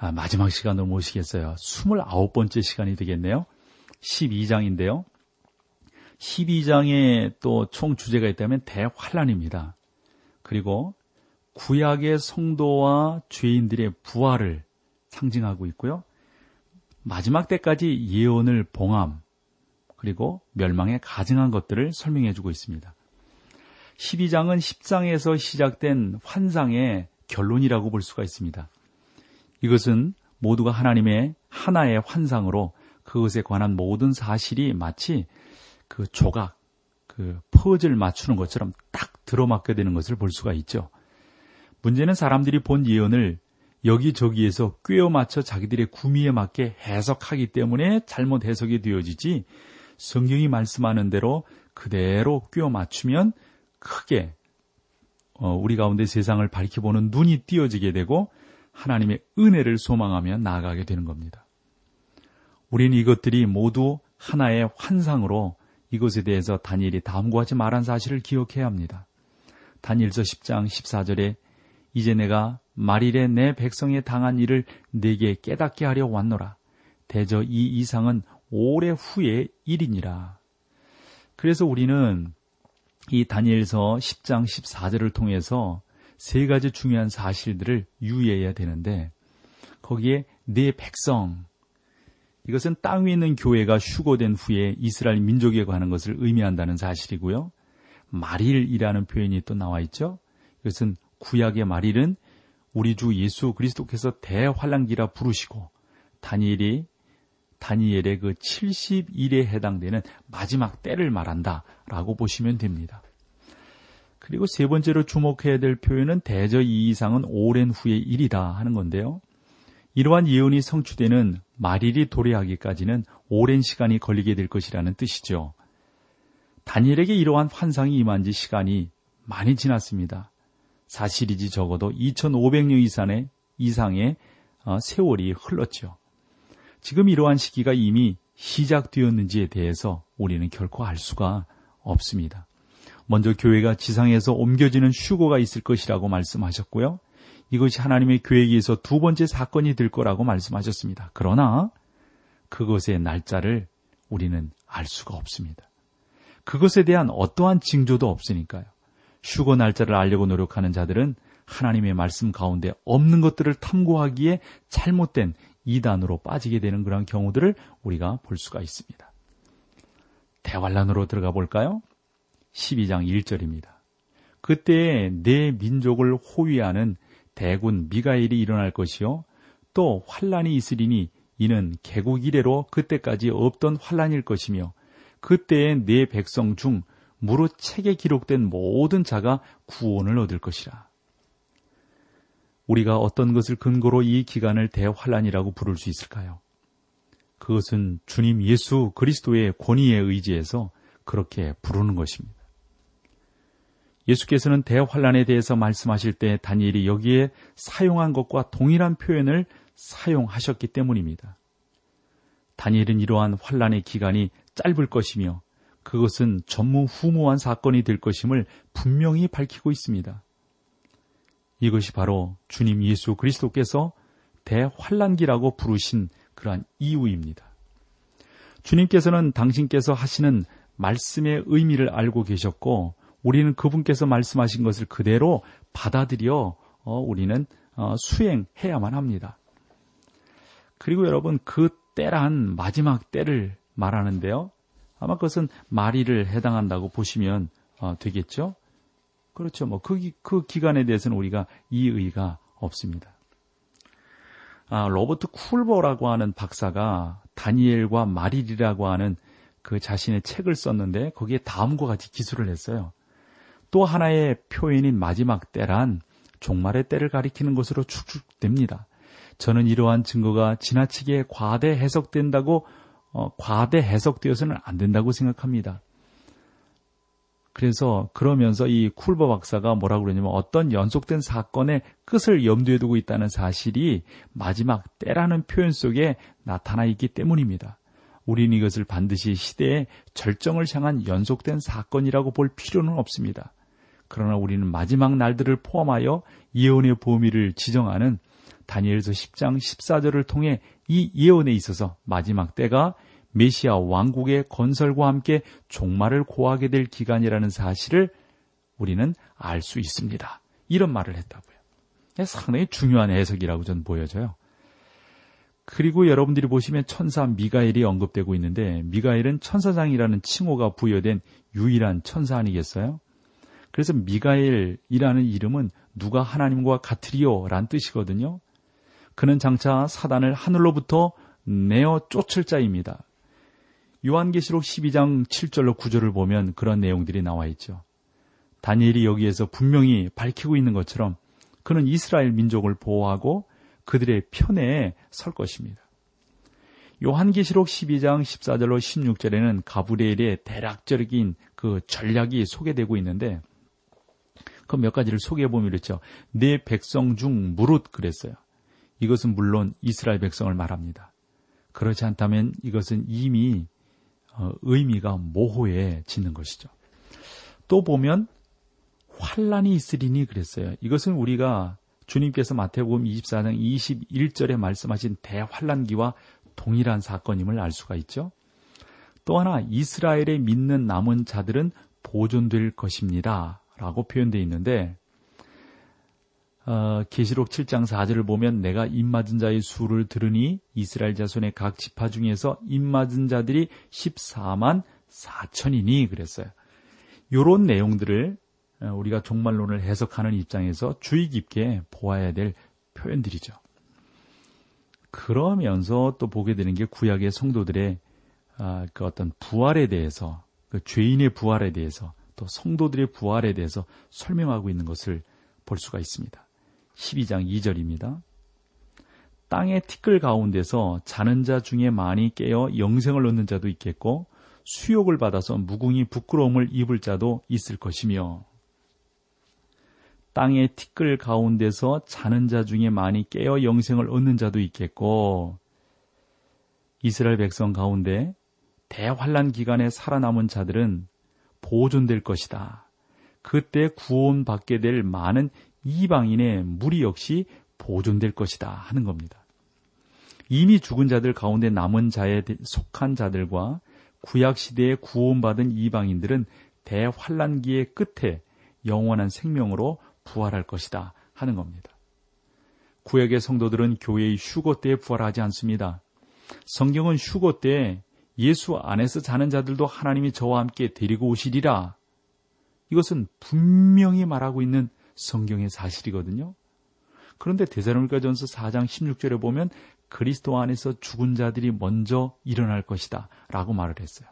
아, 마지막 시간으로 모시겠어요. 29번째 시간이 되겠네요. 12장인데요. 12장에 또 총 주제가 있다면 대환란입니다. 그리고 구약의 성도와 죄인들의 부활을 상징하고 있고요. 마지막 때까지 예언을 봉함, 그리고 멸망에 가증한 것들을 설명해 주고 있습니다. 12장은 10장에서 시작된 환상의 결론이라고 볼 수가 있습니다. 이것은 모두가 하나님의 하나의 환상으로 그것에 관한 모든 사실이 마치 그 조각, 그 퍼즐 맞추는 것처럼 딱 들어맞게 되는 것을 볼 수가 있죠. 문제는 사람들이 본 예언을 여기저기에서 꿰어 맞춰 자기들의 구미에 맞게 해석하기 때문에 잘못 해석이 되어지지 성경이 말씀하는 대로 그대로 꿰어 맞추면 크게 어, 우리 가운데 세상을 밝혀보는 눈이 띄어지게 되고 하나님의 은혜를 소망하며 나아가게 되는 겁니다. 우리는 이것들이 모두 하나의 환상으로 이것에 대해서 다니엘이 다음과 같이 말한 사실을 기억해야 합니다. 다니엘서 10장 14절에 이제 내가 말일에 내 백성에 당한 일을 내게 깨닫게 하려 왔노라. 대저 이 이상은 오래 후의 일이니라. 그래서 우리는 이 다니엘서 10장 14절을 통해서 세 가지 중요한 사실들을 유의해야 되는데 거기에 내 백성 이것은 땅 위에 있는 교회가 휴고된 후에 이스라엘 민족에 관한 것을 의미한다는 사실이고요. 말일이라는 표현이 또 나와 있죠. 이것은 구약의 말일은 우리 주 예수 그리스도께서 대환란기라 부르시고 다니엘이 다니엘의 그 70일에 해당되는 마지막 때를 말한다라고 보시면 됩니다. 그리고 세 번째로 주목해야 될 표현은 대저 이 이상은 오랜 후의 일이다 하는 건데요. 이러한 예언이 성취되는 말일이 도래하기까지는 오랜 시간이 걸리게 될 것이라는 뜻이죠. 다니엘에게 이러한 환상이 임한 지 시간이 많이 지났습니다. 사실이지 적어도 2500년 이상의, 이상의 어, 세월이 흘렀죠. 지금 이러한 시기가 이미 시작되었는지에 대해서 우리는 결코 알 수가 없습니다. 먼저 교회가 지상에서 옮겨지는 휴고가 있을 것이라고 말씀하셨고요. 이것이 하나님의 계획에서 두 번째 사건이 될 거라고 말씀하셨습니다. 그러나 그것의 날짜를 우리는 알 수가 없습니다. 그것에 대한 어떠한 징조도 없으니까요. 휴거 날짜를 알려고 노력하는 자들은 하나님의 말씀 가운데 없는 것들을 탐구하기에 잘못된 이단으로 빠지게 되는 그런 경우들을 우리가 볼 수가 있습니다. 대환란으로 들어가 볼까요? 12장 1절입니다. 그때 내 민족을 호위하는 대군 미가엘이 일어날 것이요 또 환란이 있으리니 이는 개국 이래로 그때까지 없던 환란일 것이며 그때에 내 백성 중 무릇 책에 기록된 모든 자가 구원을 얻을 것이라. 우리가 어떤 것을 근거로 이 기간을 대환란이라고 부를 수 있을까요? 그것은 주님 예수 그리스도의 권위에 의지해서 그렇게 부르는 것입니다. 예수께서는 대환란에 대해서 말씀하실 때 다니엘이 여기에 사용한 것과 동일한 표현을 사용하셨기 때문입니다. 다니엘은 이러한 환란의 기간이 짧을 것이며 그것은 전무후무한 사건이 될 것임을 분명히 밝히고 있습니다. 이것이 바로 주님 예수 그리스도께서 대환란기라고 부르신 그러한 이유입니다. 주님께서는 당신께서 하시는 말씀의 의미를 알고 계셨고 우리는 그분께서 말씀하신 것을 그대로 받아들여 어, 우리는 어, 수행해야만 합니다. 그리고 여러분 그 때란 마지막 때를 말하는데요. 아마 그것은 마리를 해당한다고 보시면 어, 되겠죠. 그렇죠. 뭐그 그 기간에 대해서는 우리가 이의가 없습니다. 아, 로버트 쿨버라고 하는 박사가 다니엘과 마릴이라고 하는 그 자신의 책을 썼는데 거기에 다음과 같이 기술을 했어요. 또 하나의 표현인 마지막 때란 종말의 때를 가리키는 것으로 축축됩니다. 저는 이러한 증거가 지나치게 과대 해석된다고 어, 과대 해석되어서는 안 된다고 생각합니다. 그래서 그러면서 이 쿨버 박사가 뭐라고 그러냐면 어떤 연속된 사건의 끝을 염두에 두고 있다는 사실이 마지막 때라는 표현 속에 나타나 있기 때문입니다. 우리는 이것을 반드시 시대의 절정을 향한 연속된 사건이라고 볼 필요는 없습니다. 그러나 우리는 마지막 날들을 포함하여 예언의 범위를 지정하는 다니엘서 10장 14절을 통해 이 예언에 있어서 마지막 때가 메시아 왕국의 건설과 함께 종말을 고하게 될 기간이라는 사실을 우리는 알 수 있습니다. 이런 말을 했다고요. 상당히 중요한 해석이라고 저는 보여져요. 그리고 여러분들이 보시면 천사 미가엘이 언급되고 있는데 미가엘은 천사장이라는 칭호가 부여된 유일한 천사 아니겠어요? 그래서 미가엘이라는 이름은 누가 하나님과 같으리요 란 뜻이거든요. 그는 장차 사단을 하늘로부터 내어 쫓을 자입니다. 요한계시록 12장 7절로 9절을 보면 그런 내용들이 나와 있죠. 다니엘이 여기에서 분명히 밝히고 있는 것처럼 그는 이스라엘 민족을 보호하고 그들의 편에 설 것입니다. 요한계시록 12장 14절로 16절에는 가브리엘의 대략적인 그 전략이 소개되고 있는데 그 몇 가지를 소개해 보면 이렇죠. 내 백성 중 무릇 그랬어요. 이것은 물론 이스라엘 백성을 말합니다. 그렇지 않다면 이것은 이미 어, 의미가 모호해지는 것이죠. 또 보면 환란이 있으리니 그랬어요. 이것은 우리가 주님께서 마태복음 24장 21절에 말씀하신 대환란기와 동일한 사건임을 알 수가 있죠. 또 하나 이스라엘에 믿는 남은 자들은 보존될 것입니다. 라고 표현되어 있는데 어, 계시록 7장 4절을 보면 내가 입맞은 자의 수를 들으니 이스라엘 자손의 각 지파 중에서 입맞은 자들이 14만 4천이니 그랬어요. 요런 내용들을 어, 우리가 종말론을 해석하는 입장에서 주의 깊게 보아야 될 표현들이죠. 그러면서 또 보게 되는 게 구약의 성도들의 아, 그 어떤 부활에 대해서 그 죄인의 부활에 대해서 또 성도들의 부활에 대해서 설명하고 있는 것을 볼 수가 있습니다. 12장 2절입니다. 땅의 티끌 가운데서 자는 자 중에 많이 깨어 영생을 얻는 자도 있겠고 수욕을 받아서 무궁히 부끄러움을 입을 자도 있을 것이며 땅의 티끌 가운데서 자는 자 중에 많이 깨어 영생을 얻는 자도 있겠고 이스라엘 백성 가운데 대환란 기간에 살아남은 자들은 보존될 것이다. 그때 구원받게 될 많은 이방인의 무리 역시 보존될 것이다 하는 겁니다. 이미 죽은 자들 가운데 남은 자에 속한 자들과 구약 시대에 구원받은 이방인들은 대환란기의 끝에 영원한 생명으로 부활할 것이다 하는 겁니다. 구약의 성도들은 교회의 휴거 때에 부활하지 않습니다. 성경은 휴거 때 예수 안에서 자는 자들도 하나님이 저와 함께 데리고 오시리라. 이것은 분명히 말하고 있는 성경의 사실이거든요. 그런데 대사로니가 전서 4장 16절에 보면 그리스도 안에서 죽은 자들이 먼저 일어날 것이다 라고 말을 했어요.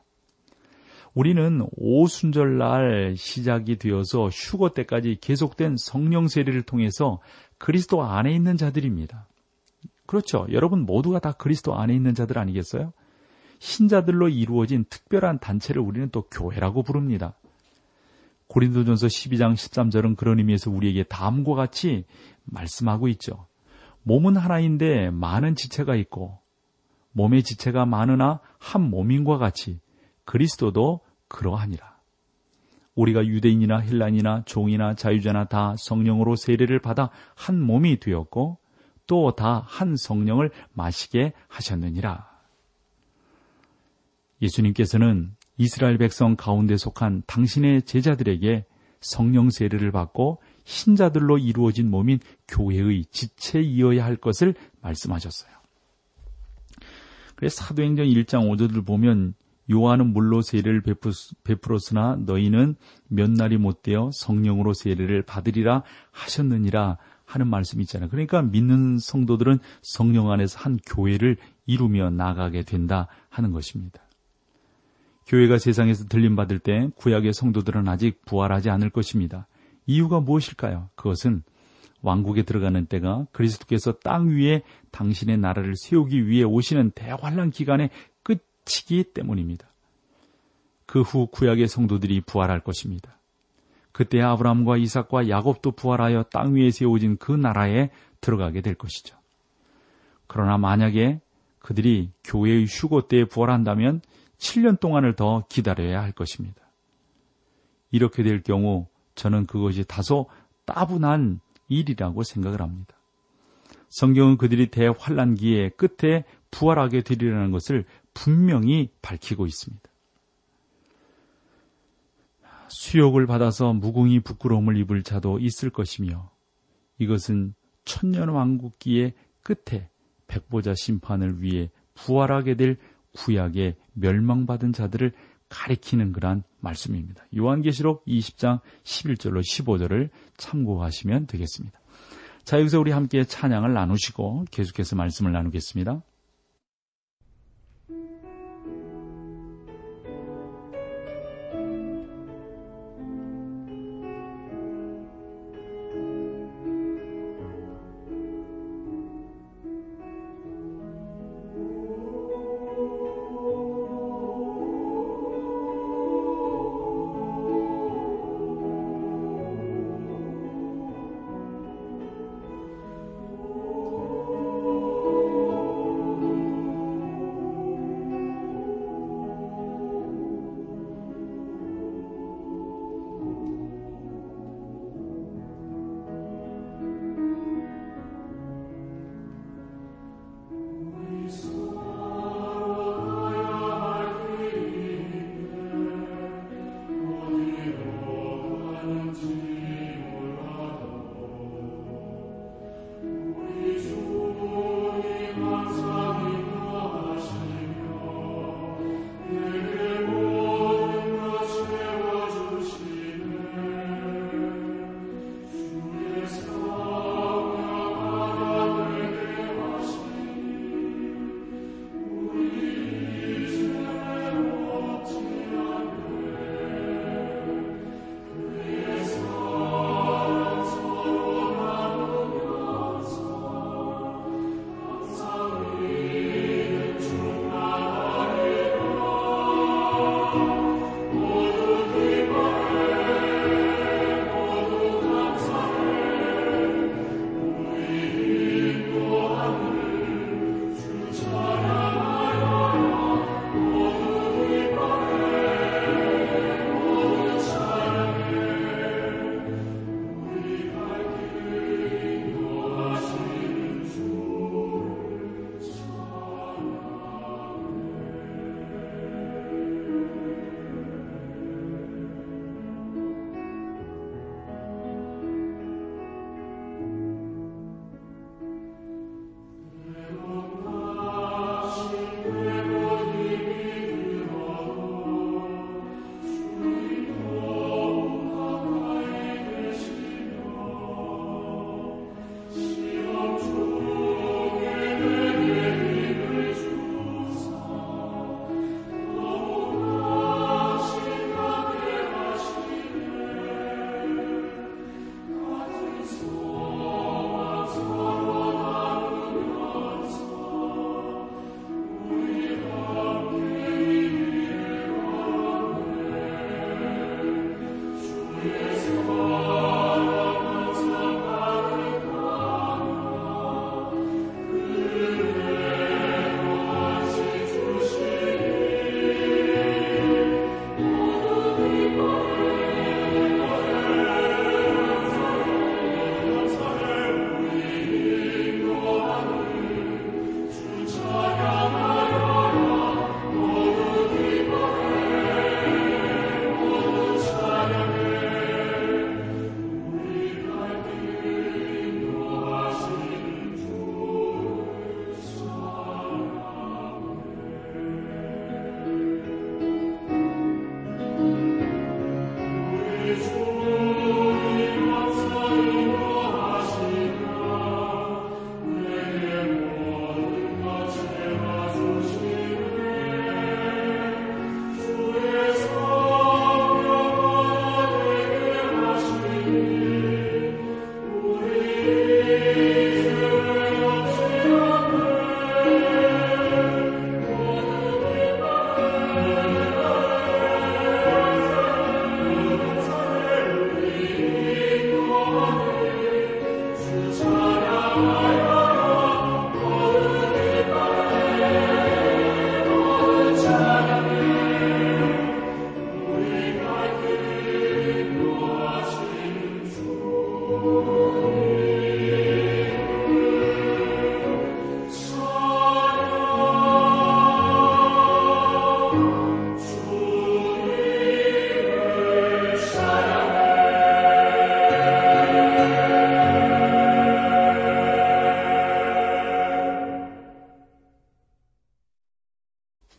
우리는 오순절날 시작이 되어서 휴거 때까지 계속된 성령 세례를 통해서 그리스도 안에 있는 자들입니다. 그렇죠. 여러분 모두가 다 그리스도 안에 있는 자들 아니겠어요? 신자들로 이루어진 특별한 단체를 우리는 또 교회라고 부릅니다. 고린도전서 12장 13절은 그런 의미에서 우리에게 다음과 같이 말씀하고 있죠. 몸은 하나인데 많은 지체가 있고 몸의 지체가 많으나 한 몸인과 같이 그리스도도 그러하니라. 우리가 유대인이나 헬란이나 종이나 자유자나 다 성령으로 세례를 받아 한 몸이 되었고 또 다 한 성령을 마시게 하셨느니라. 예수님께서는 이스라엘 백성 가운데 속한 당신의 제자들에게 성령 세례를 받고 신자들로 이루어진 몸인 교회의 지체이어야 할 것을 말씀하셨어요. 그래서 사도행전 1장 5절을 보면 요한은 물로 세례를 베풀었으나 너희는 몇 날이 못되어 성령으로 세례를 받으리라 하셨느니라 하는 말씀이 있잖아요. 그러니까 믿는 성도들은 성령 안에서 한 교회를 이루며 나가게 된다 하는 것입니다. 교회가 세상에서 들림받을 때 구약의 성도들은 아직 부활하지 않을 것입니다. 이유가 무엇일까요? 그것은 왕국에 들어가는 때가 그리스도께서 땅 위에 당신의 나라를 세우기 위해 오시는 대환란 기간의 끝이기 때문입니다. 그 후 구약의 성도들이 부활할 것입니다. 그때 아브라함과 이삭과 야곱도 부활하여 땅 위에 세워진 그 나라에 들어가게 될 것이죠. 그러나 만약에 그들이 교회의 휴고 때에 부활한다면 7년 동안을 더 기다려야 할 것입니다. 이렇게 될 경우 저는 그것이 다소 따분한 일이라고 생각을 합니다. 성경은 그들이 대환란기의 끝에 부활하게 되리라는 것을 분명히 밝히고 있습니다. 수욕을 받아서 무궁히 부끄러움을 입을 자도 있을 것이며 이것은 천년 왕국기의 끝에 백보자 심판을 위해 부활하게 될 구약의 멸망받은 자들을 가리키는 그러한 말씀입니다. 요한계시록 20장 11절로 15절을 참고하시면 되겠습니다. 자, 여기서 우리 함께 찬양을 나누시고 계속해서 말씀을 나누겠습니다.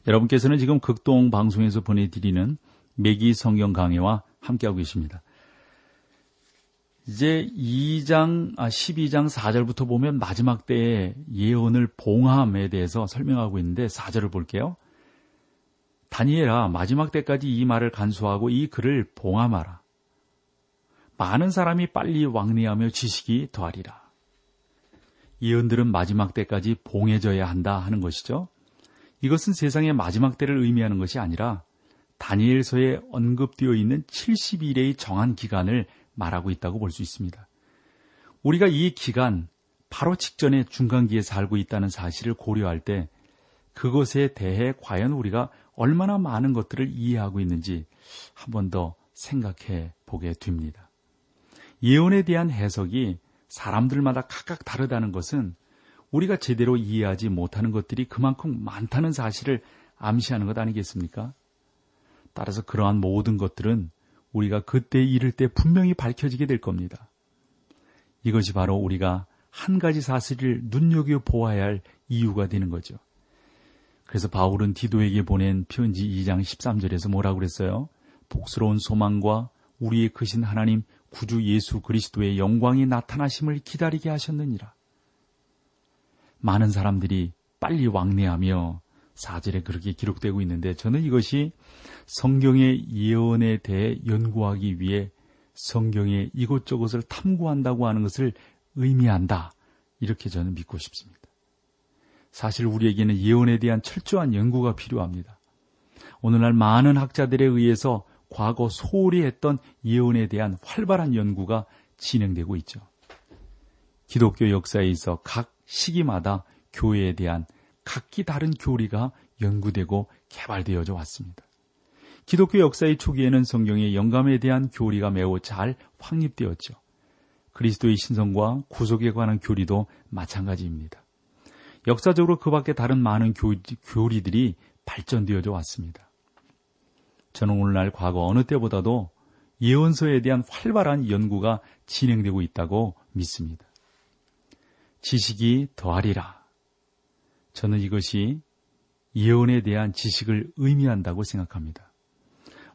여러분께서는 지금 극동 방송에서 보내드리는 매기 성경 강해와 함께하고 계십니다. 이제 2장, 아, 12장 4절부터 보면 마지막 때의 예언을 봉함에 대해서 설명하고 있는데 4절을 볼게요. 다니엘아, 마지막 때까지 이 말을 간수하고 이 글을 봉함하라. 많은 사람이 빨리 왕래하며 지식이 더하리라. 예언들은 마지막 때까지 봉해져야 한다 하는 것이죠. 이것은 세상의 마지막 때를 의미하는 것이 아니라 다니엘서에 언급되어 있는 70일의 정한 기간을 말하고 있다고 볼 수 있습니다. 우리가 이 기간, 바로 직전에 중간기에 살고 있다는 사실을 고려할 때 그것에 대해 과연 우리가 얼마나 많은 것들을 이해하고 있는지 한 번 더 생각해 보게 됩니다. 예언에 대한 해석이 사람들마다 각각 다르다는 것은 우리가 제대로 이해하지 못하는 것들이 그만큼 많다는 사실을 암시하는 것 아니겠습니까? 따라서 그러한 모든 것들은 우리가 그때 이를 때 분명히 밝혀지게 될 겁니다. 이것이 바로 우리가 한 가지 사실을 눈여겨 보아야 할 이유가 되는 거죠. 그래서 바울은 디도에게 보낸 편지 2장 13절에서 뭐라고 그랬어요? 복스러운 소망과 우리의 크신 하나님 구주 예수 그리스도의 영광이 나타나심을 기다리게 하셨느니라. 많은 사람들이 빨리 왕래하며 사절에 그렇게 기록되고 있는데 저는 이것이 성경의 예언에 대해 연구하기 위해 성경의 이곳저곳을 탐구한다고 하는 것을 의미한다. 이렇게 저는 믿고 싶습니다. 사실 우리에게는 예언에 대한 철저한 연구가 필요합니다. 오늘날 많은 학자들에 의해서 과거 소홀히 했던 예언에 대한 활발한 연구가 진행되고 있죠. 기독교 역사에 있어 각 시기마다 교회에 대한 각기 다른 교리가 연구되고 개발되어져 왔습니다. 기독교 역사의 초기에는 성경의 영감에 대한 교리가 매우 잘 확립되었죠. 그리스도의 신성과 구속에 관한 교리도 마찬가지입니다. 역사적으로 그 밖에 다른 많은 교, 교리들이 발전되어져 왔습니다. 저는 오늘날 과거 어느 때보다도 예언서에 대한 활발한 연구가 진행되고 있다고 믿습니다. 지식이 더하리라. 저는 이것이 예언에 대한 지식을 의미한다고 생각합니다.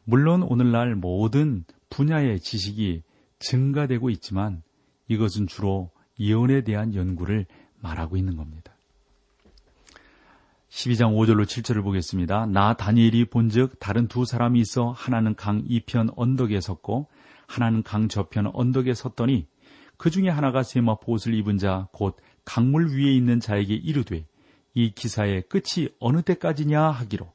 물론 오늘날 모든 분야의 지식이 증가되고 있지만 이것은 주로 예언에 대한 연구를 말하고 있는 겁니다. 12장 5절로 7절을 보겠습니다. 나 다니엘이 본즉 다른 두 사람이 있어 하나는 강 이편 언덕에 섰고 하나는 강 저편 언덕에 섰더니 그 중에 하나가 세마포 옷을 입은 자 곧 강물 위에 있는 자에게 이르되 이 기사의 끝이 어느 때까지냐 하기로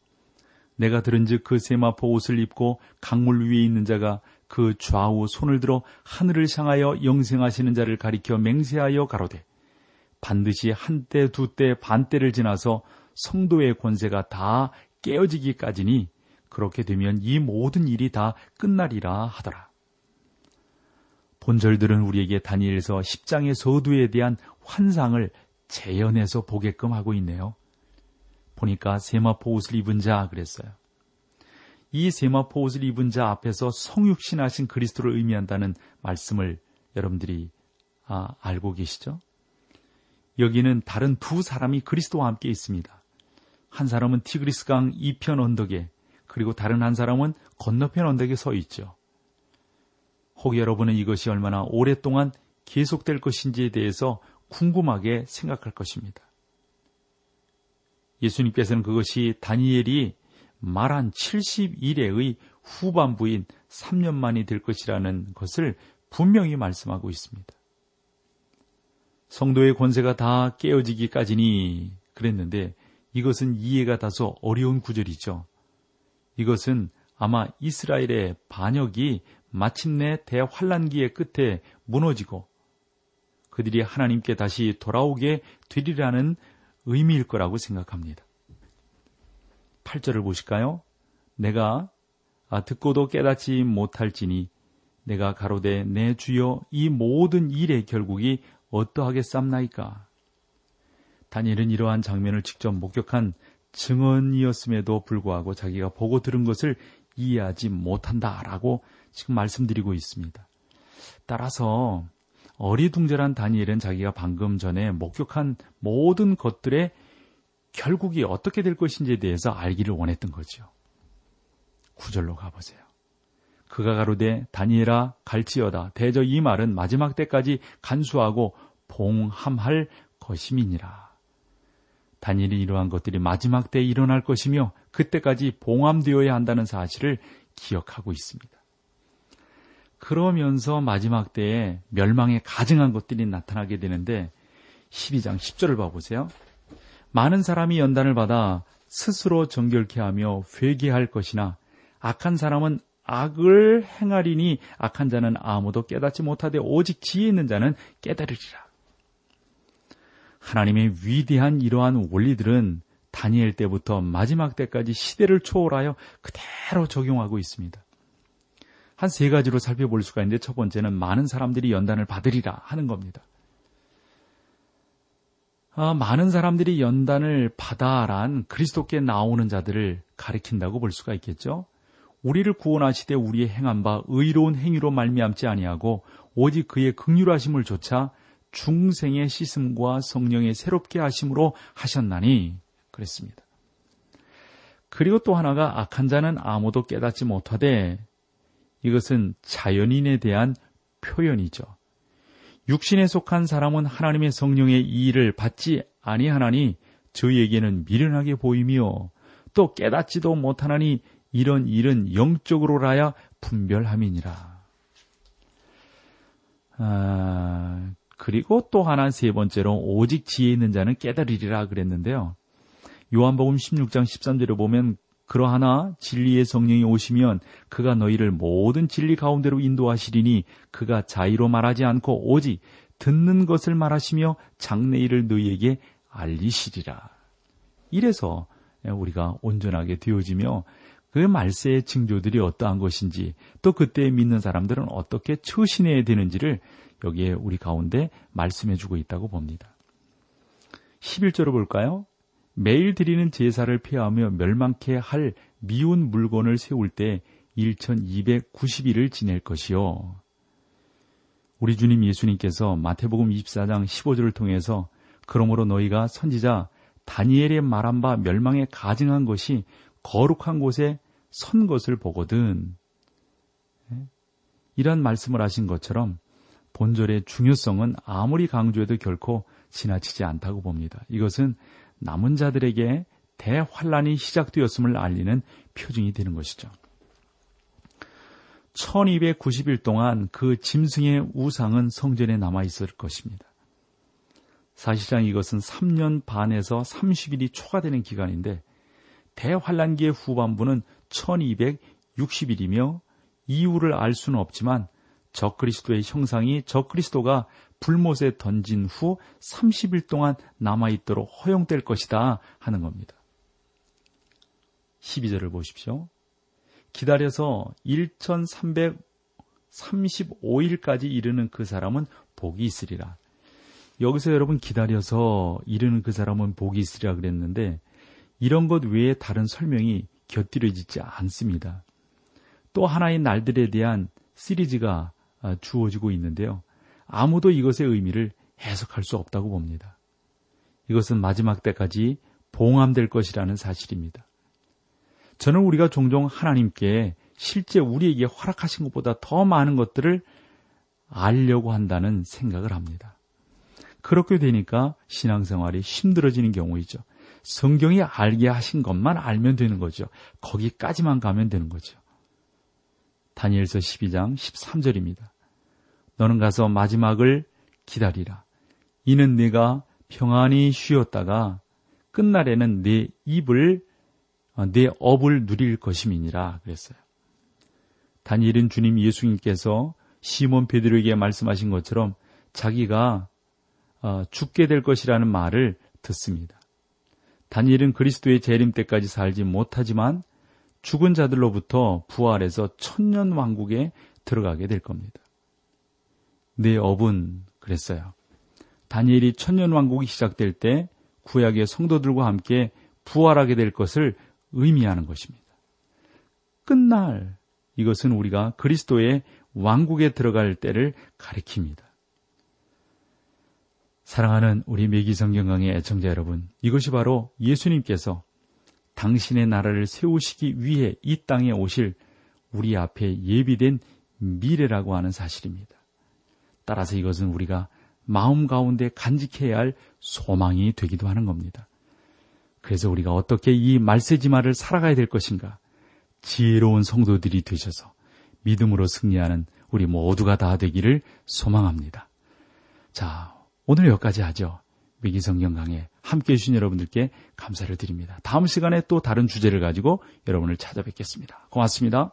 내가 들은즉 그 세마포 옷을 입고 강물 위에 있는 자가 그 좌우 손을 들어 하늘을 향하여 영생하시는 자를 가리켜 맹세하여 가로되 반드시 한때 두 때 반때를 지나서 성도의 권세가 다 깨어지기까지니 그렇게 되면 이 모든 일이 다 끝나리라 하더라. 본절들은 우리에게 다니엘서 10장의 서두에 대한 환상을 재현해서 보게끔 하고 있네요. 보니까 세마포 옷을 입은 자 그랬어요. 이 세마포 옷을 입은 자 앞에서 성육신하신 그리스도를 의미한다는 말씀을 여러분들이 아, 알고 계시죠? 여기는 다른 두 사람이 그리스도와 함께 있습니다. 한 사람은 티그리스강 이편 언덕에 그리고 다른 한 사람은 건너편 언덕에 서 있죠. 혹 여러분은 이것이 얼마나 오랫동안 계속될 것인지에 대해서 궁금하게 생각할 것입니다. 예수님께서는 그것이 다니엘이 말한 70일의 후반부인 3년 만이 될 것이라는 것을 분명히 말씀하고 있습니다. 성도의 권세가 다 깨어지기까지니 그랬는데 이것은 이해가 다소 어려운 구절이죠. 이것은 아마 이스라엘의 반역이 마침내 대환란기의 끝에 무너지고 그들이 하나님께 다시 돌아오게 되리라는 의미일 거라고 생각합니다. 8절을 보실까요? 내가 아, 듣고도 깨닫지 못할지니 내가 가로되 내 주여 이 모든 일의 결국이 어떠하겠삼나이까? 다니엘은 이러한 장면을 직접 목격한 증언이었음에도 불구하고 자기가 보고 들은 것을 이해하지 못한다라고 지금 말씀드리고 있습니다. 따라서 어리둥절한 다니엘은 자기가 방금 전에 목격한 모든 것들의 결국이 어떻게 될 것인지에 대해서 알기를 원했던 거죠. 구절로 가보세요. 그가 가로되 다니엘아 갈지어다 대저 이 말은 마지막 때까지 간수하고 봉함할 것임이니라. 다니엘이 이러한 것들이 마지막 때에 일어날 것이며 그때까지 봉함되어야 한다는 사실을 기억하고 있습니다. 그러면서 마지막 때에 멸망에 가증한 것들이 나타나게 되는데 12장 10절을 봐보세요. 많은 사람이 연단을 받아 스스로 정결케 하며 회개할 것이나 악한 사람은 악을 행하리니 악한 자는 아무도 깨닫지 못하되 오직 지혜 있는 자는 깨달으리라. 하나님의 위대한 이러한 원리들은 다니엘 때부터 마지막 때까지 시대를 초월하여 그대로 적용하고 있습니다. 한 세 가지로 살펴볼 수가 있는데 첫 번째는 많은 사람들이 연단을 받으리라 하는 겁니다. 아, 많은 사람들이 연단을 받아란 그리스도께 나오는 자들을 가리킨다고 볼 수가 있겠죠. 우리를 구원하시되 우리의 행한 바 의로운 행위로 말미암지 아니하고 오직 그의 극률하심을 조차 중생의 씻음과 성령의 새롭게 하심으로 하셨나니 그랬습니다. 그리고 또 하나가 악한 자는 아무도 깨닫지 못하되 이것은 자연인에 대한 표현이죠. 육신에 속한 사람은 하나님의 성령의 이의를 받지 아니하나니 저에게는 미련하게 보이며 또 깨닫지도 못하나니 이런 일은 영적으로라야 분별함이니라. 아, 그리고 또 하나 세 번째로 오직 지혜 있는 자는 깨달으리라 그랬는데요. 요한복음 16장 13절에 보면 그러하나 진리의 성령이 오시면 그가 너희를 모든 진리 가운데로 인도하시리니 그가 자의로 말하지 않고 오직 듣는 것을 말하시며 장래일을 너희에게 알리시리라. 이래서 우리가 온전하게 되어지며 그 말세의 징조들이 어떠한 것인지 또 그때 믿는 사람들은 어떻게 처신해야 되는지를 여기에 우리 가운데 말씀해 주고 있다고 봅니다. 11절을 볼까요? 매일 드리는 제사를 피하며 멸망케 할 미운 물건을 세울 때 1290일을 지낼 것이요. 우리 주님 예수님께서 마태복음 24장 15절을 통해서 그러므로 너희가 선지자 다니엘의 말한 바 멸망에 가증한 것이 거룩한 곳에 선 것을 보거든. 이런 말씀을 하신 것처럼 본절의 중요성은 아무리 강조해도 결코 지나치지 않다고 봅니다. 이것은 남은 자들에게 대환란이 시작되었음을 알리는 표징이 되는 것이죠. 1290일 동안 그 짐승의 우상은 성전에 남아 있을 것입니다. 사실상 이것은 3년 반에서 30일이 초과되는 기간인데 대환란기의 후반부는 1260일이며 이유를 알 수는 없지만 적그리스도의 형상이 적그리스도가 불못에 던진 후 30일 동안 남아있도록 허용될 것이다 하는 겁니다. 12절을 보십시오. 기다려서 1335일까지 이르는 그 사람은 복이 있으리라. 여기서 여러분 기다려서 이르는 그 사람은 복이 있으리라 그랬는데 이런 것 외에 다른 설명이 곁들여지지 않습니다. 또 하나의 날들에 대한 시리즈가 아, 주어지고 있는데요. 아무도 이것의 의미를 해석할 수 없다고 봅니다. 이것은 마지막 때까지 봉함될 것이라는 사실입니다. 저는 우리가 종종 하나님께 실제 우리에게 허락하신 것보다 더 많은 것들을 알려고 한다는 생각을 합니다. 그렇게 되니까 신앙생활이 힘들어지는 경우이죠. 성경이 알게 하신 것만 알면 되는 거죠. 거기까지만 가면 되는 거죠. 다니엘서 12장 13절입니다. 너는 가서 마지막을 기다리라. 이는 네가 평안히 쉬었다가 끝날에는 내 입을 어, 내 업을 누릴 것임이니라 그랬어요. 다니엘은 주님 예수님께서 시몬 베드로에게 말씀하신 것처럼 자기가 어, 죽게 될 것이라는 말을 듣습니다. 다니엘은 그리스도의 재림 때까지 살지 못하지만 죽은 자들로부터 부활해서 천년 왕국에 들어가게 될 겁니다. 내 업은 그랬어요. 다니엘이 천년 왕국이 시작될 때 구약의 성도들과 함께 부활하게 될 것을 의미하는 것입니다. 끝날 이것은 우리가 그리스도의 왕국에 들어갈 때를 가리킵니다. 사랑하는 우리 매기 성경강의 애청자 여러분, 이것이 바로 예수님께서 당신의 나라를 세우시기 위해 이 땅에 오실 우리 앞에 예비된 미래라고 하는 사실입니다. 따라서 이것은 우리가 마음 가운데 간직해야 할 소망이 되기도 하는 겁니다. 그래서 우리가 어떻게 이 말세지마를 살아가야 될 것인가? 지혜로운 성도들이 되셔서 믿음으로 승리하는 우리 모두가 다 되기를 소망합니다. 자, 오늘 여기까지 하죠. 맥기 성경 강해에 함께 해주신 여러분들께 감사를 드립니다. 다음 시간에 또 다른 주제를 가지고 여러분을 찾아뵙겠습니다. 고맙습니다.